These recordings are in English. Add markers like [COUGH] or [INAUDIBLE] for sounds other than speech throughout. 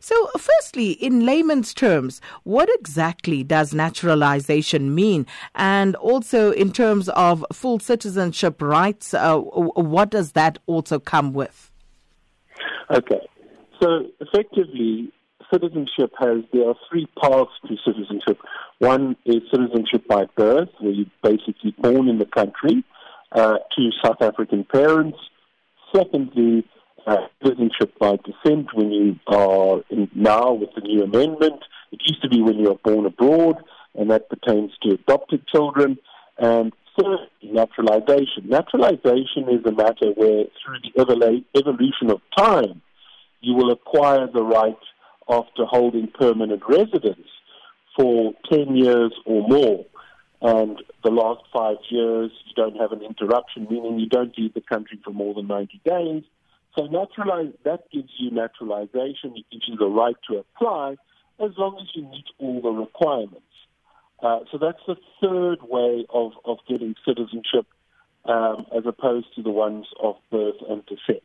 So, firstly, in layman's terms, what exactly does naturalization mean? And also, in terms of full citizenship rights, uh, what does that also come with? Okay. So, effectively, citizenship has, there are three paths to citizenship. One is citizenship by birth, where you're basically born in the country uh, to South African parents. Secondly, uh, citizenship by descent when you are in, now with the new amendment. It used to be when you are born abroad, and that pertains to adopted children. And thirdly, naturalization. Naturalization is a matter where, through the evolution of time, you will acquire the right after holding permanent residence for 10 years or more. And the last five years, you don't have an interruption, meaning you don't leave the country for more than 90 days so naturalize, that gives you naturalization. It gives you the right to apply as long as you meet all the requirements. Uh, so that's the third way of, of getting citizenship um, as opposed to the ones of birth and descent.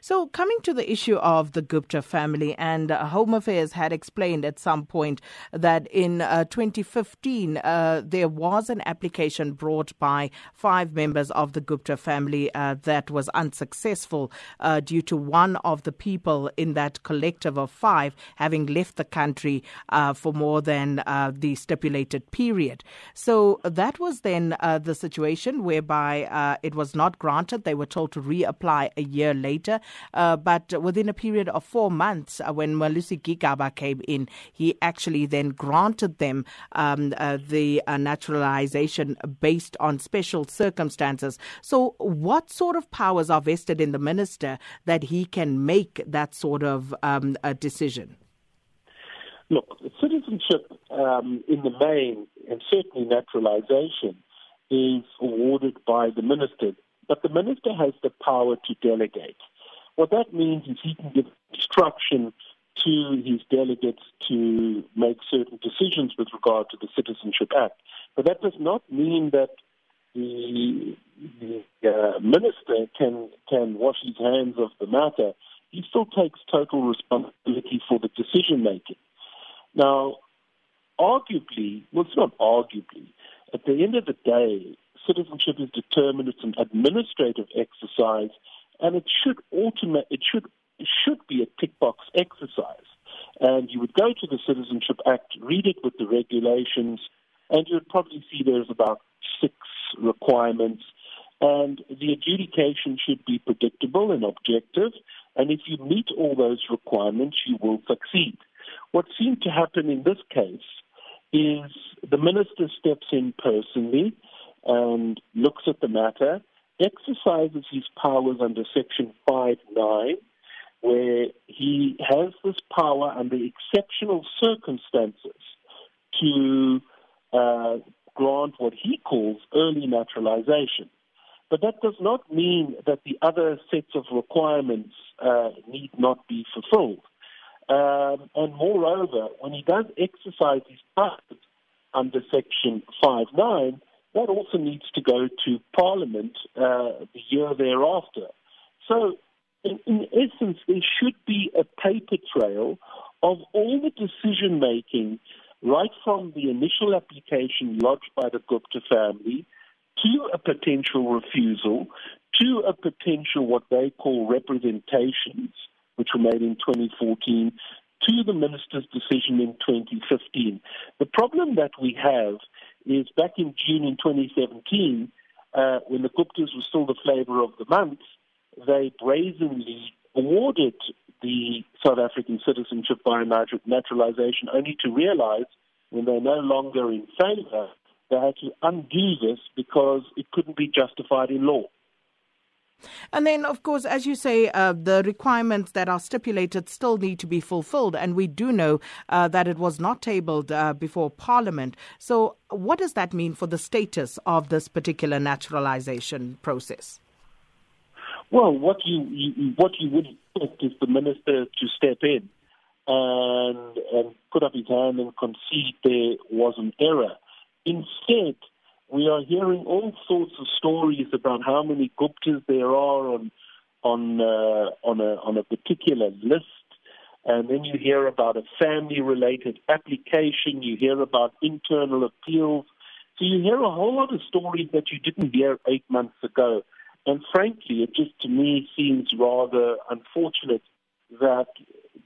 So, coming to the issue of the Gupta family, and uh, Home Affairs had explained at some point that in uh, 2015 uh, there was an application brought by five members of the Gupta family uh, that was unsuccessful uh, due to one of the people in that collective of five having left the country uh, for more than the stipulated period. So, that was then the situation whereby it was not granted. They were told to reapply a year later Uh, but within a period of four months, uh, when Malusi Gigaba came in, he actually then granted them um, uh, the uh, naturalization based on special circumstances. So, what sort of powers are vested in the minister that he can make that sort of um, decision? Look, citizenship um, in the main, and certainly naturalization, is awarded by the minister, but the minister has the power to delegate. What that means is he can give instruction to his delegates to make certain decisions with regard to the Citizenship Act. But that does not mean that the, the uh, minister can can wash his hands of the matter. He still takes total responsibility for the decision making. Now, arguably, well, it's not arguably. At the end of the day, citizenship is determined. It's an administrative exercise and it should. It should it should be a tick box exercise. And you would go to the Citizenship Act, read it with the regulations, and you would probably see there's about six requirements. And the adjudication should be predictable and objective. And if you meet all those requirements, you will succeed. What seemed to happen in this case is the minister steps in personally and looks at the matter exercises his powers under Section 5.9, where he has this power under exceptional circumstances to uh, grant what he calls early naturalization. But that does not mean that the other sets of requirements uh, need not be fulfilled. Um, and moreover, when he does exercise his powers under Section 5.9, that also needs to go to Parliament uh, the year thereafter. So, in, in essence, there should be a paper trail of all the decision making right from the initial application lodged by the Gupta family to a potential refusal to a potential what they call representations, which were made in 2014, to the minister's decision in 2015. The problem that we have is back in June in 2017, uh, when the Guptas were still the flavor of the month, they brazenly awarded the South African citizenship by naturalization, only to realize when they're no longer in favor, they had to undo this because it couldn't be justified in law. And then, of course, as you say, uh, the requirements that are stipulated still need to be fulfilled. And we do know uh, that it was not tabled uh, before Parliament. So, what does that mean for the status of this particular naturalization process? Well, what you, you what you would expect is the minister to step in and, and put up his hand and concede there was an error. Instead, we are hearing all sorts of stories about how many Guptas there are on on uh, on a on a particular list. and then you hear about a family related application, you hear about internal appeals. So you hear a whole lot of stories that you didn't hear eight months ago. And frankly, it just to me seems rather unfortunate that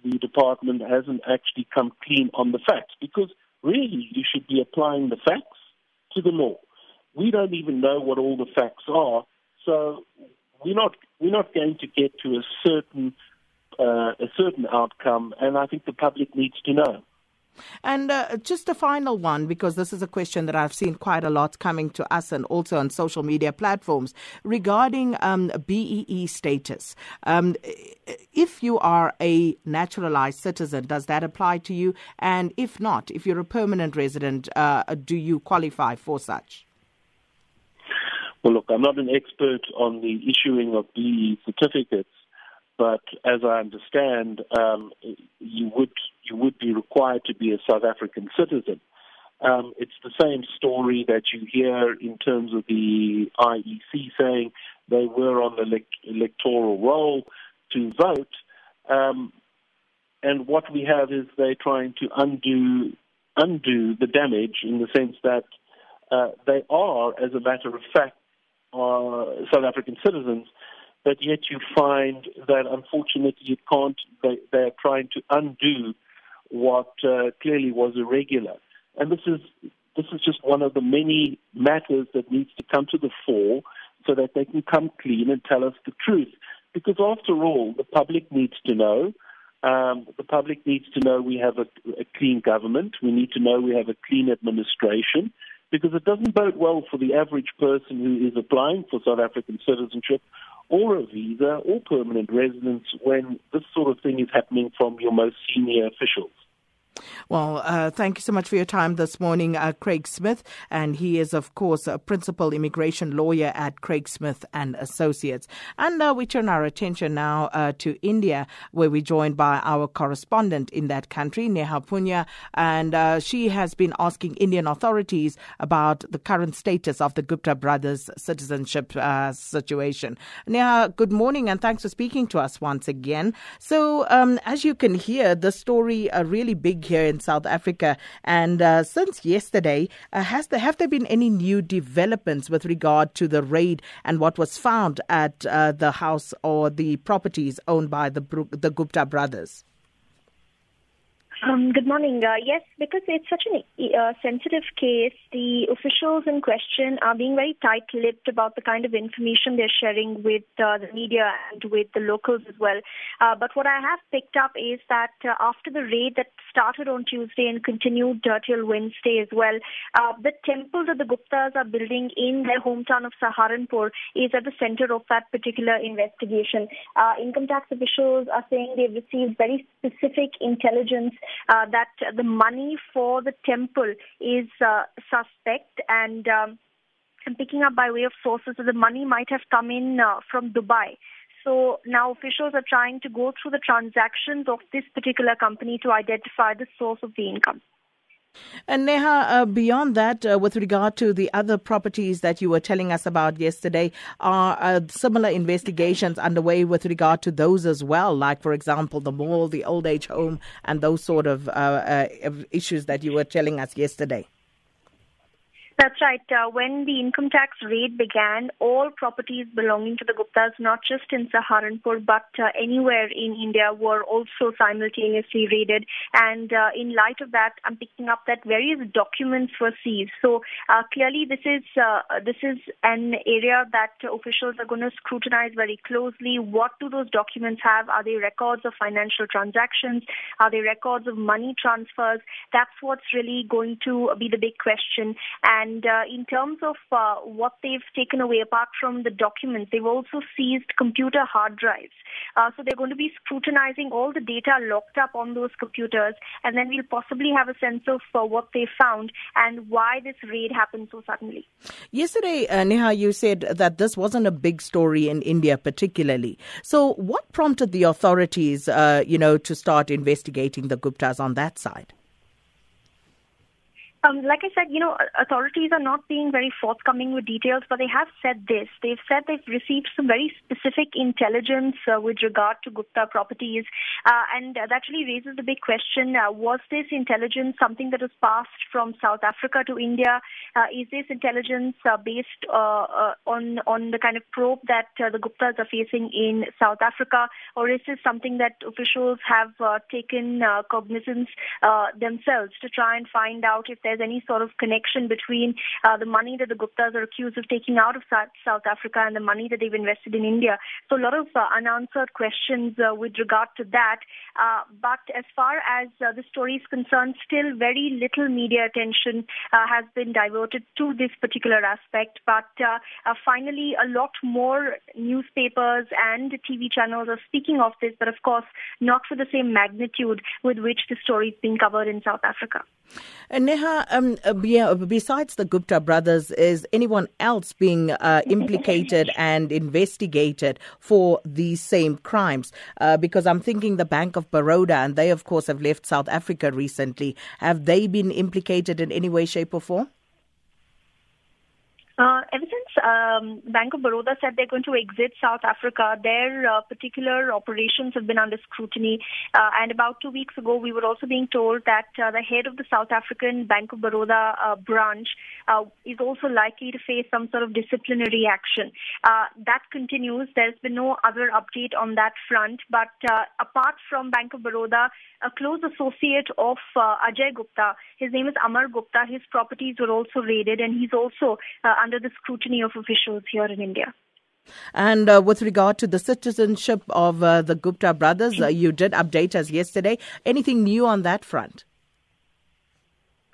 the department hasn't actually come clean on the facts because really you should be applying the facts to the law. We don't even know what all the facts are, so we're not we're not going to get to a certain uh, a certain outcome, and I think the public needs to know. And uh, just a final one, because this is a question that I've seen quite a lot coming to us and also on social media platforms regarding um, BEE status. Um, if you are a naturalized citizen, does that apply to you? And if not, if you're a permanent resident, uh, do you qualify for such? Well, look, I'm not an expert on the issuing of BEE certificates, but as I understand, um, you would you would be required to be a South African citizen. Um, it's the same story that you hear in terms of the IEC saying they were on the electoral roll to vote, um, and what we have is they're trying to undo undo the damage in the sense that uh, they are, as a matter of fact, uh, South African citizens but yet you find that unfortunately you can't, they, they are trying to undo what uh, clearly was irregular. And this is, this is just one of the many matters that needs to come to the fore so that they can come clean and tell us the truth. Because after all, the public needs to know. Um, the public needs to know we have a, a clean government. We need to know we have a clean administration because it doesn't bode well for the average person who is applying for South African citizenship or a visa or permanent residence when this sort of thing is happening from your most senior officials. Well, uh, thank you so much for your time this morning, uh, Craig Smith. And he is, of course, a principal immigration lawyer at Craig Smith and Associates. And uh, we turn our attention now uh, to India, where we're joined by our correspondent in that country, Neha Punya. And uh, she has been asking Indian authorities about the current status of the Gupta brothers' citizenship uh, situation. Neha, good morning, and thanks for speaking to us once again. So, um, as you can hear, the story a really big here in South Africa. And uh, since yesterday, uh, has there have there been any new developments with regard to the raid and what was found at uh, the house or the properties owned by the the Gupta brothers? Um, good morning. Uh, yes, because it's such a uh, sensitive case, the officials in question are being very tight-lipped about the kind of information they're sharing with uh, the media and with the locals as well. Uh, but what I have picked up is that uh, after the raid that started on Tuesday and continued uh, till Wednesday as well, the temple that the Guptas are building in their hometown of Saharanpur is at the center of that particular investigation. income tax officials are saying they've received very specific intelligence uh, that the money for the temple is uh, suspect and um, I'm picking up by way of sources that the money might have come in uh, from Dubai. So now officials are trying to go through the transactions of this particular company to identify the source of the income. And Neha, uh, beyond that, uh, with regard to the other properties that you were telling us about yesterday, are uh, similar investigations underway with regard to those as well? Like, for example, the mall, the old age home, and those sort of uh, uh, issues that you were telling us yesterday? That's right. Uh, when the income tax raid began, all properties belonging to the Guptas, not just in Saharanpur but uh, anywhere in India, were also simultaneously raided. And uh, in light of that, I'm picking up that various documents were seized. So uh, clearly, this is uh, this is an area that officials are going to scrutinize very closely. What do those documents have? Are they records of financial transactions? Are they records of money transfers? That's what's really going to be the big question. And and uh, in terms of uh, what they've taken away, apart from the documents, they've also seized computer hard drives. Uh, so they're going to be scrutinizing all the data locked up on those computers, and then we'll possibly have a sense of uh, what they found and why this raid happened so suddenly. Yesterday, uh, Neha, you said that this wasn't a big story in India, particularly. So, what prompted the authorities, uh, you know, to start investigating the Guptas on that side? Um, like I said, you know, authorities are not being very forthcoming with details, but they have said this. They've said they've received some very specific intelligence uh, with regard to Gupta properties, uh, and that really raises the big question: uh, Was this intelligence something that was passed from South Africa to India? Uh, is this intelligence uh, based uh, on on the kind of probe that the Guptas are facing in South Africa, or is this something that officials have taken cognizance themselves to try and find out if there's any sort of connection between uh, the money that the Guptas are accused of taking out of South Africa and the money that they've invested in India. So a lot of uh, unanswered questions uh, with regard to that. Uh, but as far as uh, the story is concerned, still very little media attention uh, has been diverted to this particular aspect. But finally, a lot more newspapers and TV channels are speaking of this, but of course, not for the same magnitude with which the story is being covered in South Africa. And Neha, um, yeah, besides the Gupta brothers, is anyone else being uh, implicated [LAUGHS] and investigated for these same crimes? Uh, because I'm thinking the Bank of Baroda, and they, of course, have left South Africa recently. Have they been implicated in any way, shape, or form? Uh, ever um, Bank of Baroda said they're going to exit South Africa, their uh, particular operations have been under scrutiny. Uh, and about two weeks ago, we were also being told that uh, the head of the South African Bank of Baroda uh, branch uh, is also likely to face some sort of disciplinary action. that continues. There's been no other update on that front. But apart from Bank of Baroda, a close associate of Ajay Gupta, his name is Amar Gupta, his properties were also raided, and he's also under the scrutiny of officials here in India. And uh, with regard to the citizenship of uh, the Gupta brothers, uh, you did update us yesterday. Anything new on that front?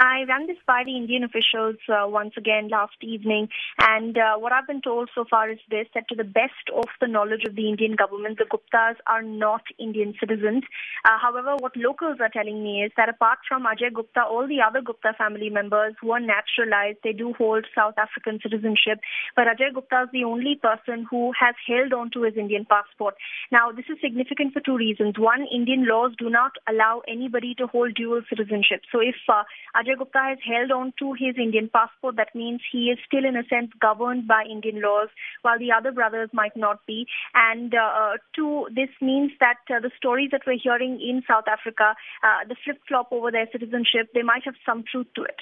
I ran this by the Indian officials uh, once again last evening, and uh, what I've been told so far is this that to the best of the knowledge of the Indian government, the Guptas are not Indian citizens. Uh, however, what locals are telling me is that apart from Ajay Gupta, all the other Gupta family members who are naturalized, they do hold South African citizenship, but Ajay Gupta is the only person who has held on to his Indian passport. Now, this is significant for two reasons. One, Indian laws do not allow anybody to hold dual citizenship. So if uh, Ajay Ajay Gupta has held on to his Indian passport. That means he is still, in a sense, governed by Indian laws, while the other brothers might not be. And uh, two, this means that uh, the stories that we're hearing in South Africa, uh, the flip flop over their citizenship, they might have some truth to it.